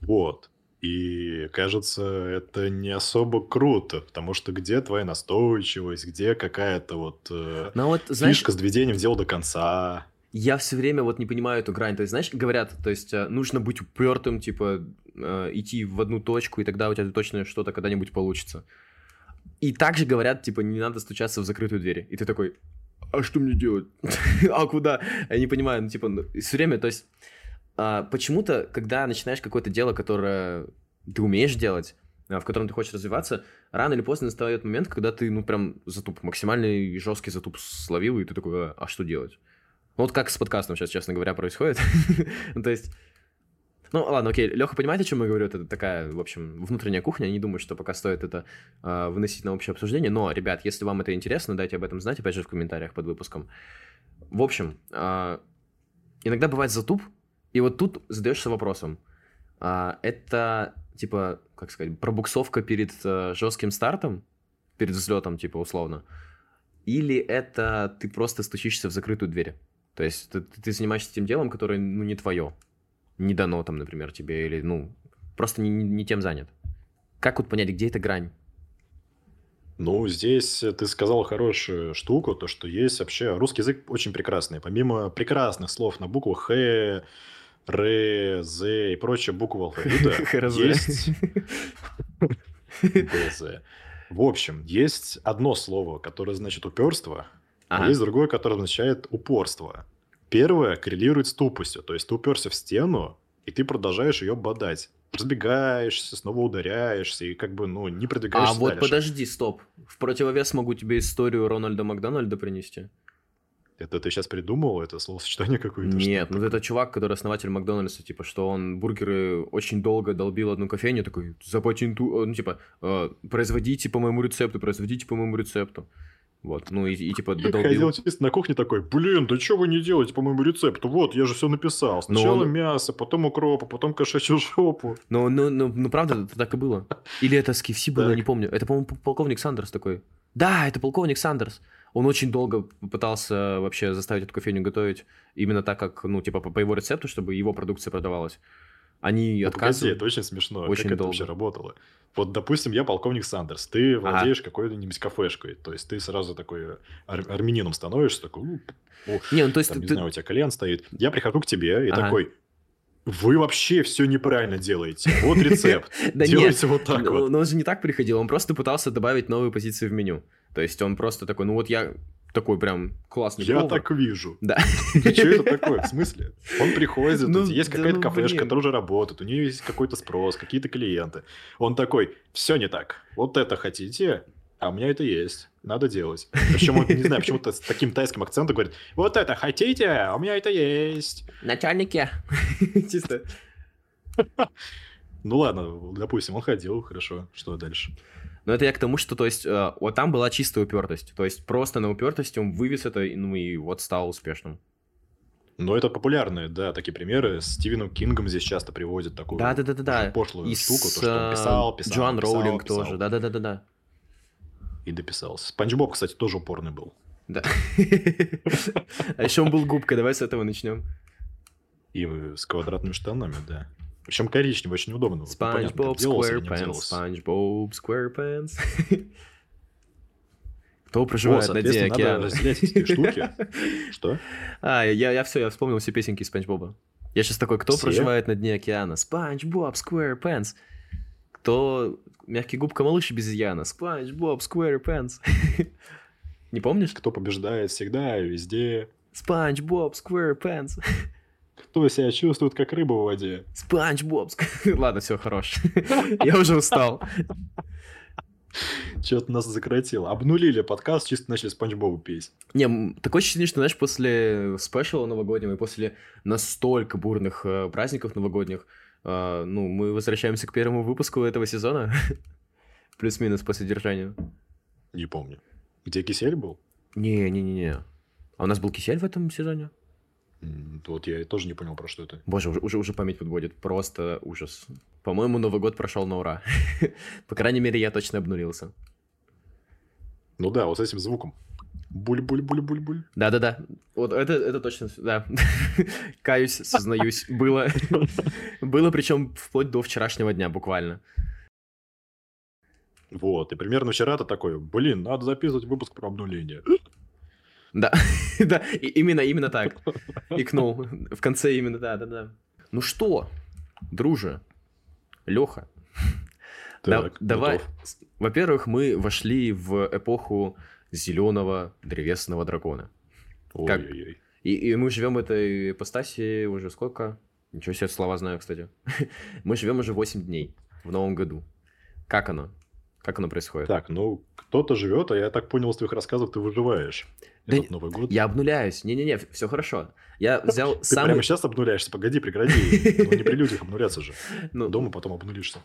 Вот. И кажется, это не особо круто, потому что где твоя настойчивость, где какая-то вот, э, ну, вот знаешь, фишка с доведением дела до конца. Я все время вот не понимаю эту грань. То есть, знаешь, говорят, то есть э, нужно быть упертым, типа э, идти в одну точку, и тогда у тебя точно что-то когда-нибудь получится. И также говорят, типа, не надо стучаться в закрытую дверь. И ты такой, а что мне делать? *laughs* а куда? Я не понимаю, ну, типа, ну, все время, то есть, а, почему-то, когда начинаешь какое-то дело, которое ты умеешь делать, а, в котором ты хочешь развиваться, рано или поздно настает момент, когда ты, ну, прям затуп, максимальный жесткий затуп словил, и ты такой, а, а что делать? Ну, вот как с подкастом сейчас, честно говоря, происходит. *laughs* Ну, то есть, ну, ладно, окей, Леха понимает, о чем я говорю? Это такая, в общем, внутренняя кухня. Я не думаю, что пока стоит это э, выносить на общее обсуждение. Но, ребят, если вам это интересно, дайте об этом знать, опять же, в комментариях под выпуском. В общем, иногда бывает затуп, и вот тут задаешься вопросом. Э, это, типа, как сказать, пробуксовка перед э, жестким стартом, перед взлетом, типа, условно, или это ты просто стучишься в закрытую дверь? То есть ты, ты занимаешься тем делом, которое, ну, не твое не дано там, например, тебе, или, ну, просто не, не тем занят. Как вот понять, где эта грань? Ну, здесь ты сказал хорошую штуку, то, что есть вообще... Русский язык очень прекрасный. Помимо прекрасных слов на букву Х, Р, З и прочие буквы алфавита, *laughs* есть... *laughs* В общем, есть одно слово, которое значит уперство, а есть другое, которое означает упорство. Первое коррелирует с тупостью, то есть ты уперся в стену, и ты продолжаешь ее бодать. Разбегаешься, снова ударяешься, и как бы, ну, не продвигаешься А вот дальше. подожди, стоп. В противовес могу тебе историю Рональда Макдональда принести. Это ты сейчас придумал, это словосочетание *laughs* какое-то? Нет, ну это чувак, который основатель Макдональдса, типа, что он бургеры очень долго долбил одну кофейню, такой, запатенту, ну, типа, э, производите по моему рецепту, производите по моему рецепту. Вот, ну и, и типа додолбил. Ходил чисто на кухне такой, блин, да что вы не делаете по моему рецепту? Вот, я же все написал. Сначала он... мясо, потом укроп, потом кошачью *laughs* жопу. Ну, ну, ну, ну правда, это так и было. Или это с KFC было, не помню. Это, по-моему, полковник Сандерс такой. Да, это полковник Сандерс. Он очень долго пытался вообще заставить эту кофейню готовить именно так, как, ну, типа, по, по его рецепту, чтобы его продукция продавалась. Они ну, отказывают. Погоди, это очень смешно. Очень как долго. это вообще работало? Вот, допустим, я полковник Сандерс, ты владеешь ага. какой-нибудь кафешкой, то есть ты сразу такой ар- армянином становишься, такой, о, не, ну то есть там, ты... не знаю, у тебя колен стоит. Я прихожу к тебе и ага. такой, вы вообще все неправильно делаете. Вот *laughs* рецепт. Делайте вот так вот. Но он же не так приходил, он просто пытался добавить новые позиции в меню. То есть он просто такой, ну вот я такой прям классный Я повар. так вижу. Да. Ну, что это такое? В смысле? Он приходит, ну, есть да какая-то ну, кафешка, которая уже работает, у нее есть какой-то спрос, какие-то клиенты. Он такой, все не так. Вот это хотите, а у меня это есть. Надо делать. Причем он, не знаю, почему-то с таким тайским акцентом говорит, вот это хотите, а у меня это есть. Начальники. *laughs* Чисто. Ну ладно, допустим, он ходил, хорошо. Что дальше? Но это я к тому, что, то есть, э, вот там была чистая упертость. То есть, просто на упертости он вывез это, ну и вот стал успешным. Ну, это популярные, да, такие примеры. С Стивеном Кингом здесь часто приводят такую да, да, да, да, да. пошлую и штуку, то, что он писал, писал, Джоан писал, Роулинг писал. тоже, да-да-да-да. И дописал. Спанч Боб, кстати, тоже упорный был. Да. *laughs* А еще он был губкой, давай с этого начнем. И с квадратными штанами, да. Причем коричневый, очень удобно. Спанч Боб SquarePants, Спанч Боб SquarePants. *laughs* Кто проживает О, на дне океана? разделять эти *laughs* штуки. Что? А, я, я все, я вспомнил все песенки Спанч Боба. Я сейчас такой, кто все? проживает на дне океана? Спанч Боб SquarePants. Кто мягкий губка малыш без изъяна? Спанч Боб SquarePants. *laughs* Не помнишь? Кто побеждает всегда и везде? Спанч Боб SquarePants. Кто себя чувствует, как рыба в воде? Спанч Боб. *laughs* Ладно, все, хорош. Я уже устал. Что-то нас закоротило. Обнулили подкаст, чисто начали Спанч Боба петь. Не, такое ощущение, что, знаешь, после спешала новогоднего и после настолько бурных э, праздников новогодних, э, ну, мы возвращаемся к первому выпуску этого сезона. *laughs* Плюс-минус по содержанию. Не помню. Где кисель был? Не-не-не-не. А у нас был кисель в этом сезоне? Вот я тоже не понял, про что это. Боже, уже, уже, уже память подводит. Просто ужас. По-моему, Новый год прошел на ура. *laughs* По крайней мере, я точно обнулился. Ну да, вот с этим звуком. Буль-буль-буль-буль-буль. Да-да-да. Вот это, это точно, да. *laughs* Каюсь, сознаюсь. Было. *laughs* Было, причем вплоть до вчерашнего дня буквально. Вот, и примерно вчера ты такой, блин, надо записывать выпуск про обнуление. Да, *laughs* да, именно, именно так. Икнул. В конце именно, да, да, да. Ну что, друже, Леха, да- давай. Во-первых, мы вошли в эпоху зеленого древесного дракона. Как- Ой-ой-ой. И, и мы живем в этой ипостаси уже сколько? Ничего себе, слова знаю, кстати. *laughs* мы живем уже 8 дней в новом году. Как оно? Как оно происходит? Так, ну, кто-то живет, а я так понял из твоих рассказов, ты выживаешь. Да Этот Новый год. Я обнуляюсь. Не-не-не, все хорошо. Я *laughs* взял Ты самый... прямо сейчас обнуляешься, погоди, прекрати. Ну, не при людях обнуляться же. *laughs* ну, Дома потом обнулишься.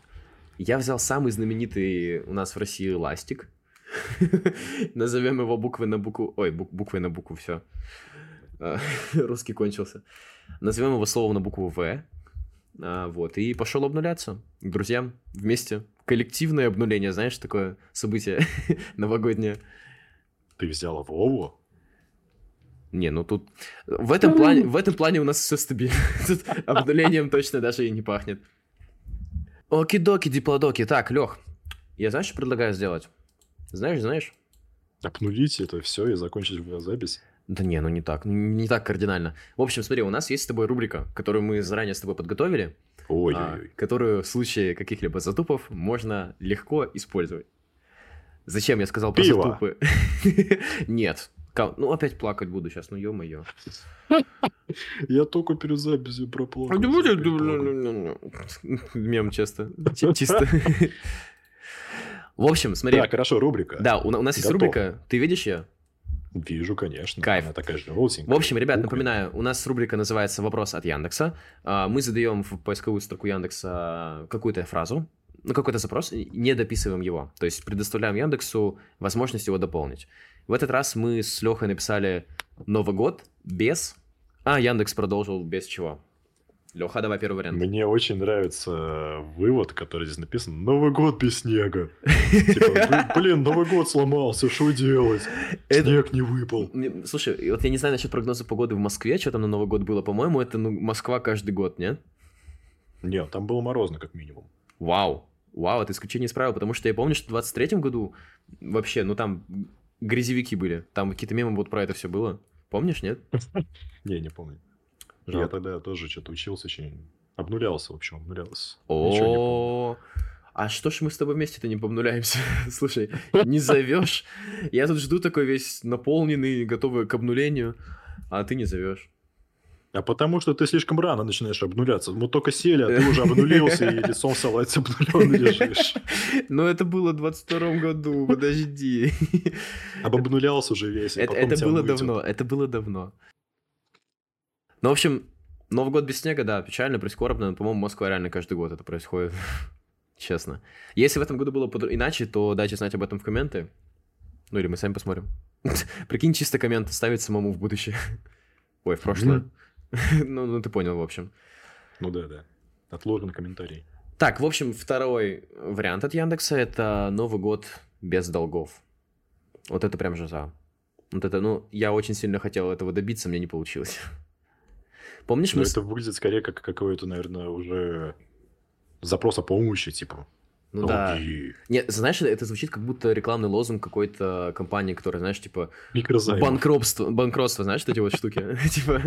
Я взял самый знаменитый у нас в России ластик. *laughs* Назовем его буквы на букву... Ой, бук- буквой на букву, все. Русский кончился. Назовем его словом на букву В. А, вот, и пошел обнуляться друзьям вместе. Коллективное обнуление, знаешь, такое событие *laughs* новогоднее. Ты взял Вову? Не, ну тут... В этом плане, в этом плане у нас все стабильно. *laughs* Тут обнулением точно даже и не пахнет. Оки-доки, диплодоки. Так, Лех, я знаешь, что предлагаю сделать? Знаешь, знаешь? Обнулить это все и закончить запись? Да не, ну не так, ну не так кардинально. В общем, смотри, у нас есть с тобой рубрика, которую мы заранее с тобой подготовили, а, Ой-ой-ой. которую в случае каких-либо затупов можно легко использовать. Зачем я сказал про Пиво. затупы? *laughs* Нет. Ну, опять плакать буду сейчас, ну ё-моё. Я только перед записью проплакал. Мем часто. *laughs* Чи- Чисто. *laughs* В общем, смотри. Так, хорошо, рубрика. Да, у на- у нас есть рубрика. Ты видишь ее? Вижу, конечно. Кайф. Она такая желтенькая. В общем, ребят, напоминаю, у нас рубрика называется «Вопрос от Яндекса». А, Мы задаем в поисковую строку Яндекса какую-то фразу, ну, какой-то запрос, не дописываем его. То есть предоставляем Яндексу возможность его дополнить. В этот раз мы с Лехой написали «Новый год» без... А, Яндекс продолжил без чего. Леха, давай первый вариант. Мне очень нравится вывод, который здесь написан. Новый год без снега. *laughs* Типа, «Блин, Новый год сломался, что делать? Снег не выпал. Слушай, вот я не знаю насчет прогноза погоды в Москве, что там на Новый год было. По-моему, это ну, Москва каждый год, нет? Нет, там было морозно, как минимум. Вау. Вау, это исключение из правил, потому что я помню, что в 23-м году вообще, ну там грязевики были. Там какие-то мемы вот про это все было. Помнишь, нет? *laughs* Не, не помню. Я Жалко. тогда тоже что-то учился очень. Обнулялся, в общем, обнулялся. О, а что ж мы с тобой вместе-то не помнуляемся? *laughs* Слушай, не зовешь? Я тут жду такой весь наполненный, готовый к обнулению, а ты не зовешь. А потому что ты слишком рано начинаешь обнуляться. Мы только сели, а ты уже обнулился и лицом в салате обнуленный лежишь. Но это было в 22-м году, подожди. Обобнулялся уже весь. Это, было выйдет. давно, это было давно. Ну, в общем, Новый год без снега, да, печально, прискорбно. По-моему, Москва реально каждый год это происходит. *laughs* Честно. Если в этом году было иначе, то дайте знать об этом в комменты. Ну, или мы сами посмотрим. *laughs* Прикинь, чисто коммент ставить самому в будущее. *laughs* Ой, в прошлое. Ну, ну, ты понял, в общем. Ну да, да. Отложен комментарий. Так, в общем, второй вариант от Яндекса это Новый год без долгов. Вот это прям жиза. Вот это, ну, я очень сильно хотел этого добиться, мне не получилось. Помнишь, Но мы... это выглядит скорее как какой-то, наверное, уже запрос о помощи, типа. Ну да. долги, Не, знаешь, это звучит как будто рекламный лозунг какой-то компании, которая, знаешь, типа, Микрозаймы. банкротство, банкротство, знаешь, эти вот штуки? *laughs* Типа,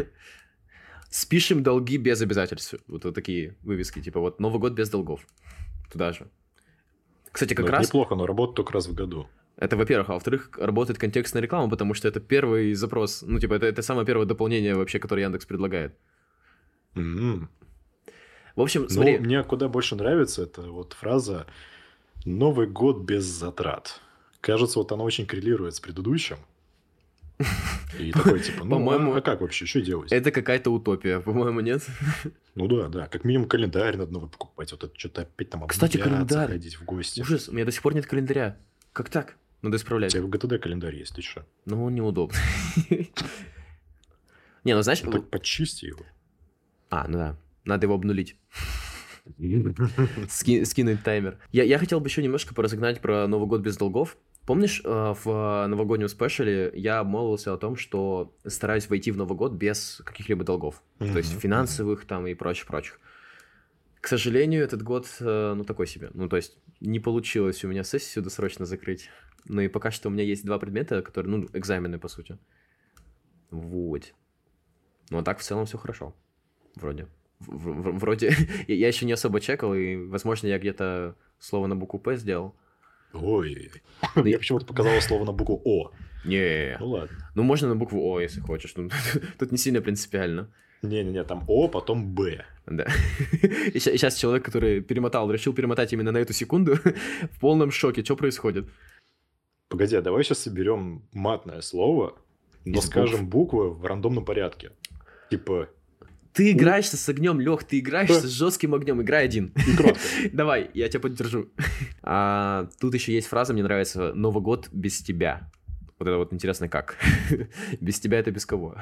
спишем долги без обязательств. Вот вот такие вывески, типа, вот Новый год без долгов. Туда же. Кстати, Ну, как это раз... неплохо, но работает только раз в году. Это, во-первых, а во-вторых, работает контекстная реклама, потому что это первый запрос, ну, типа, это, это самое первое дополнение вообще, которое Яндекс предлагает. М. В общем, Но смотри, мне куда больше нравится эта вот фраза «Новый год без затрат». Кажется, вот она очень коррелирует с предыдущим. *laughs* И такой, типа, ну, По-моему, а как вообще, что делать? Это какая-то утопия, по-моему, нет? Ну да, да, как минимум календарь надо новый покупать, вот это что-то опять там Кстати, календарь. ходить в гости. Ужас, у меня до сих пор нет календаря. Как так? Надо У исправлять. тебя в ГТД календарь есть, ты что? Ну, он неудобный. *laughs* Не, ну знаешь... Так почисти его. А, ну да. Надо его обнулить. Ски- скинуть таймер. Я, я хотел бы еще немножко поразогнать про Новый год без долгов. Помнишь, э, в новогоднем спешле я обмолвился о том, что стараюсь войти в Новый год без каких-либо долгов. То есть финансовых там и прочих-прочих. К сожалению, этот год, э, ну, такой себе. Ну, то есть не получилось у меня сессию досрочно закрыть. Ну и пока что у меня есть два предмета, которые, ну, экзамены, по сути. Вот. Ну, а так в целом все хорошо. Вроде. В- в- вроде. *laughs* я еще не особо чекал, и, возможно, я где-то слово на букву П сделал. Ой, Ну, мне я- почему-то показало слово на букву О. Не. Ну ладно. Ну, можно на букву О, если хочешь. Ну, *laughs* тут не сильно принципиально. Не-не-не, там О, потом Б. Да. И сейчас человек, который перемотал, решил перемотать именно на эту секунду, *laughs* в полном шоке. Что происходит? Погоди, а давай сейчас соберем матное слово, но Из скажем буквы в рандомном порядке. Типа, Ты играешься с огнем, Лех, ты играешься с жестким огнем. Играй один. *laughs* Давай, я тебя поддержу. *laughs* А, тут еще есть фраза, мне нравится. Новый год без тебя. Вот это вот интересно как. *laughs* Без тебя это без кого?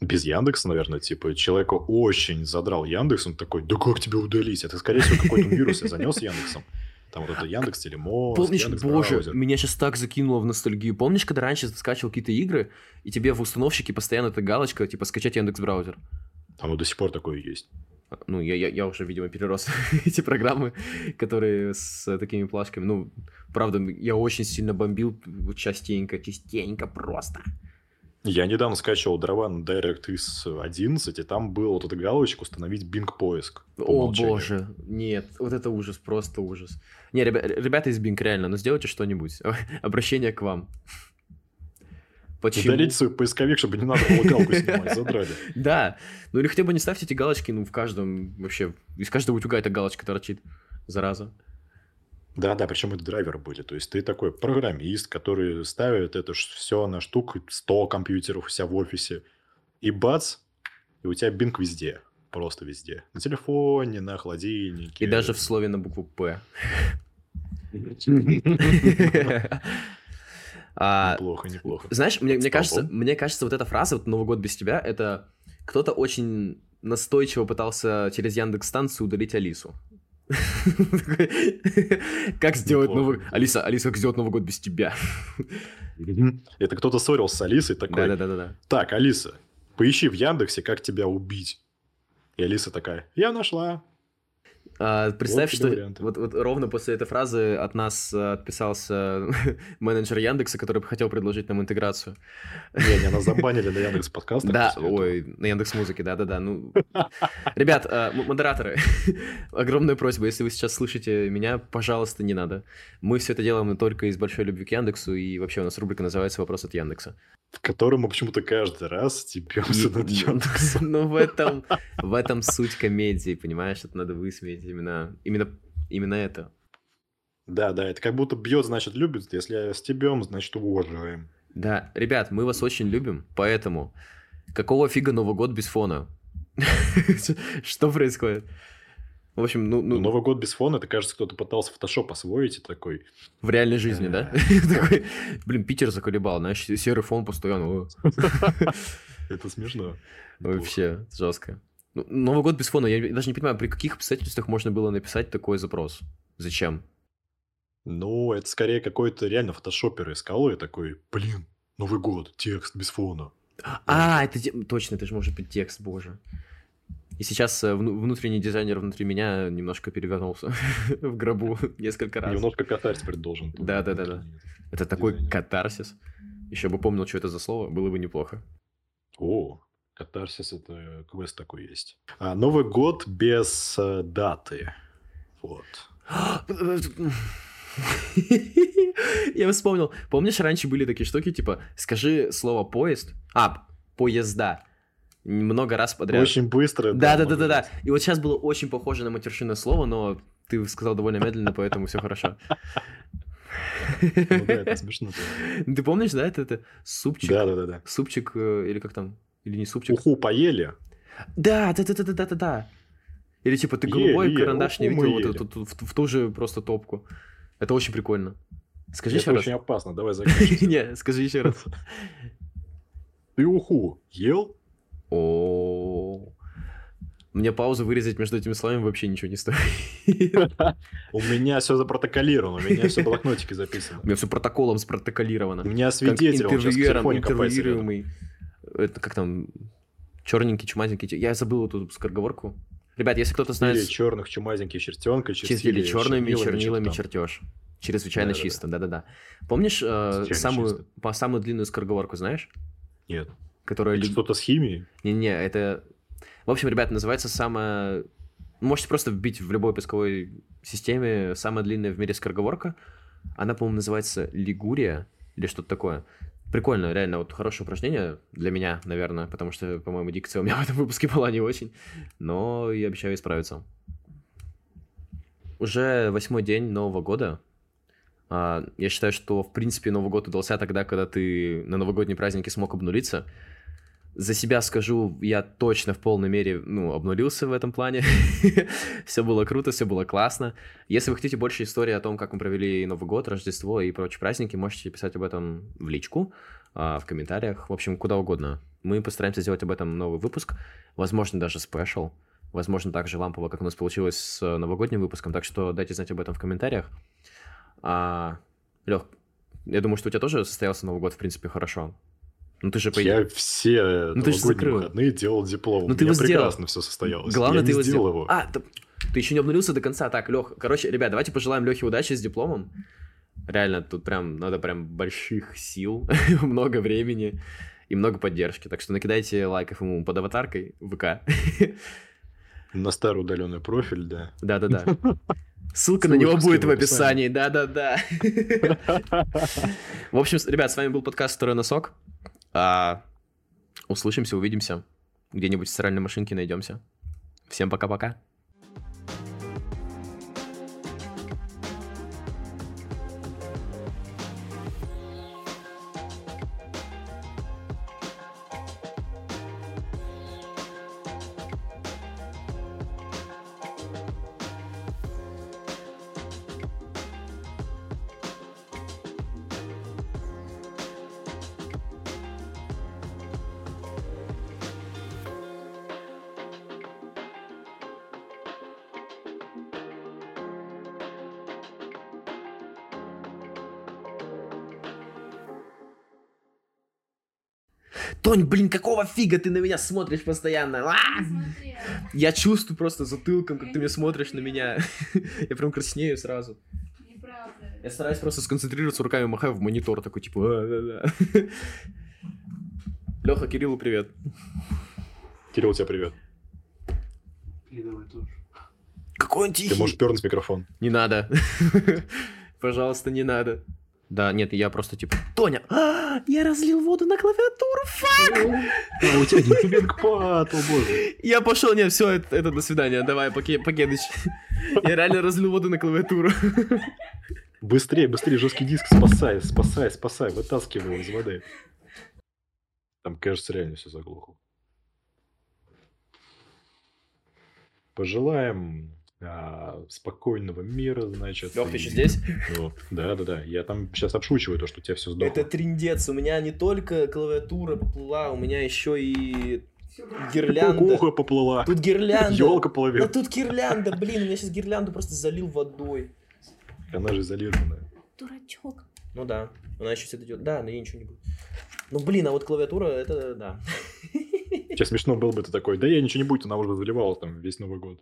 Без Яндекса, наверное, типа, человека очень задрал Яндекс, он такой, да как тебя удалить? Это, скорее всего, какой-то вирус я занес Яндексом. Там вот это Яндекс Телемост, Помнишь, Яндекс боже, браузер. меня сейчас так закинуло в ностальгию. Помнишь, когда раньше ты скачивал какие-то игры, и тебе в установщике постоянно эта галочка, типа, скачать Яндекс браузер? Вот до сих пор такое есть. Ну, я, я, я уже, видимо, перерос *laughs* эти программы, которые с такими плашками. Ну, правда, я очень сильно бомбил частенько, частенько просто. Я недавно скачивал дрова на DirectX 11, и там был вот эта галочка «Установить Bing поиск». по О, умолчанию. боже, нет, вот это ужас, просто ужас. Не, ребя- ребята из Bing, реально, ну сделайте что-нибудь. *laughs* Обращение к вам. Почему? Удалите свой поисковик, чтобы не надо было галку снимать, задрали. *laughs* Да, ну или хотя бы не ставьте эти галочки, ну, в каждом, вообще, из каждого утюга эта галочка торчит, зараза. Да-да, причем это драйверы были. То есть ты такой программист, который ставит это все на штук 100 компьютеров у себя в офисе. И бац, и у тебя бинг везде. Просто везде. На телефоне, на холодильнике. И даже в слове на букву «П». *laughs* А, Неплохо, неплохо. Знаешь, мне, кажется, мне кажется, вот эта фраза вот Новый год без тебя, это кто-то очень настойчиво пытался через Яндекс станцию удалить Алису. Как сделать. Новый... Алиса, Алиса, как сделать Новый год без тебя? Это кто-то ссорился с Алисой такой, Да-да-да-да. так, Алиса, поищи в Яндексе, как тебя убить. И Алиса такая, я нашла. А, Представь, тебе что варианты. вот, вот ровно после этой фразы от нас а, отписался *laughs* менеджер Яндекса, который хотел предложить нам интеграцию. Не, не, нас забанили на Яндекс подкастах. Да, ой, на Яндекс Музыке, да-да-да. Ну, ребят, м- модераторы, *laughs* огромная просьба, если вы сейчас слышите меня, пожалуйста, не надо. Мы все это делаем только из большой любви к Яндексу, и вообще у нас рубрика называется «Вопрос от Яндекса». В котором мы почему-то каждый раз стебемся над Яндексом. *laughs* Ну, в этом, в этом суть комедии, понимаешь? Это надо высмеять именно, именно, именно это. Да, да, это как будто бьет, значит, любит. Если стебем, значит, уважаем. Да, ребят, мы вас очень любим, поэтому какого фига Новый год без фона? *laughs* Что происходит? В общем, ну, Ну, ну Новый год без фона, это, кажется, кто-то пытался фотошоп освоить и такой. в реальной жизни, да? *laughs* Такой, Блин, Питер заколебал, знаешь, серый фон постоянно. *laughs* Это смешно. Вообще, жестко. Ну, Новый год без фона, я даже не понимаю, при каких обстоятельствах можно было написать такой запрос? Зачем? Ну, это скорее какой-то реально фотошопер искал и такой, блин, Новый год, текст без фона. А, это точно, это же может быть текст, боже. И сейчас э, вну- внутренний дизайнер внутри меня немножко перевернулся *laughs* в гробу несколько раз. Немножко теперь должен. Да, да, да, да. Это такой катарсис. Еще бы помнил, что это за слово, было бы неплохо. О, катарсис это квест такой есть. А, Новый год без э, даты. Вот. *gasps* Я вспомнил. Помнишь, раньше были такие штуки, типа, скажи слово поезд. А, поезда. Много раз подряд. Очень быстро. Да, да, да, да, да. И вот сейчас было очень похоже на матершинное слово, но ты сказал довольно медленно, поэтому все хорошо. *laughs* Ну да, это смешно. Ты помнишь, да, это, это супчик? Да, да, да, да. Супчик, э, или как там? Или не супчик? Уху поели? Да, да, да, да, да, да, да. Или типа ты голубой ели, карандаш не видел вот эту- ту- в, в ту же просто топку. Это очень прикольно. Скажи Это еще раз. очень опасно, давай заканчивай. *laughs* Не, скажи еще раз. *laughs* Ты уху ел? О, мне паузу вырезать между этими словами вообще ничего не стоит. *laughs* У меня все запротоколировано, у меня все в блокнотике У записано. меня все протоколом спротоколировано. У меня свидетель, интервьюируемый. Это как там? Черненький, чумазенький. Я забыл эту скороговорку. Ребят, если кто-то знает... Или черных чумазеньких чертенка, Чистили черными чернилами чертеж. Чрезвычайно Да-да-да. чисто, да-да-да. Помнишь э, самую, чисто. по самую длинную скороговорку, знаешь? Нет. Которая... Это что-то с химией? Не-не, это... В общем, ребят, называется самая... Можете просто вбить в любой поисковой системе самая длинная в мире скороговорка. Она, по-моему, называется Лигурия или что-то такое. Прикольно, реально, вот хорошее упражнение для меня, наверное, потому что, по-моему, дикция у меня *laughs* в этом выпуске была не очень, но я обещаю исправиться. Уже восьмой день Нового года. А, Я считаю, что, в принципе, Новый год удался тогда, когда ты на новогодние праздники смог обнулиться. За себя скажу, я точно в полной мере, ну, обнулился в этом плане. *laughs* все было круто, все было классно. Если вы хотите больше истории о том, как мы провели Новый год, Рождество и прочие праздники, можете писать об этом в личку, а, в комментариях, в общем, куда угодно. Мы постараемся сделать об этом новый выпуск, возможно, даже спешл, возможно, так же лампово, как у нас получилось с э, новогодним выпуском, так что дайте знать об этом в комментариях. А, Лех, я думаю, что у тебя тоже состоялся Новый год, в принципе, хорошо. Ну, ты же, по Я все Ну, ты же выходные делал диплом. Ну, ты его сделал. прекрасно все состоялось. Главное, я ты его сделал его. А, ты, ты еще не обнулился до конца. Так, Лех, короче, ребят, давайте пожелаем Лехе удачи с дипломом. Реально, тут прям надо прям больших сил, *laughs* много времени и много поддержки. Так что накидайте лайков ему под аватаркой в ВК. *laughs* На старый удаленный профиль, да. Да-да-да. *laughs* Ссылка на него будет в описании. Да-да-да. В общем, ребят, с вами был подкаст «Второй носок». А, Услышимся, увидимся. Где-нибудь в стиральной машинке найдемся. Всем пока-пока. Тонь, блин, какого фига ты на меня смотришь постоянно? А! Я чувствую просто затылком, как ты мне смотришь на меня. *laughs* Я прям краснею сразу. неправда. Я стараюсь просто сконцентрироваться, руками махаю в монитор, такой типа... «А, да-да». *laughs* Леха, Кириллу привет. Кирилл, тебе привет. Передавай тоже. Какой он Ты тихий. можешь пернуть микрофон. Не надо. *laughs* Пожалуйста, не надо. Да, нет, я просто типа... Тоня, а, я разлил воду на клавиатуру, фак! А, у тебя гипер-пад, о боже. Я пошел, нет, все, это, это до свидания, давай, поке, покедыч. Я реально разлил воду на клавиатуру. Быстрее, быстрее, жесткий диск спасай, спасай, спасай, вытаскивай его из воды. Там, кажется, реально все заглохло. Пожелаем а, спокойного мира, значит. Лех, ты и- еще здесь? Ну, да, да, да. Я там сейчас обшучиваю то, что у тебя все сдохло. Это триндец, у меня не только клавиатура поплыла, у меня еще и гирлянда. Кукуха поплыла. Тут гирлянда. Елка Да половина. тут гирлянда, блин, у меня сейчас гирлянду просто залил водой. Она же изолированная. Дурачок. Ну да, она еще все это делает. Да, но ей ничего не будет. Ну блин, а вот клавиатура, это да. Сейчас смешно было бы ты такой, да я ничего не будет, она уже заливала там весь Новый год.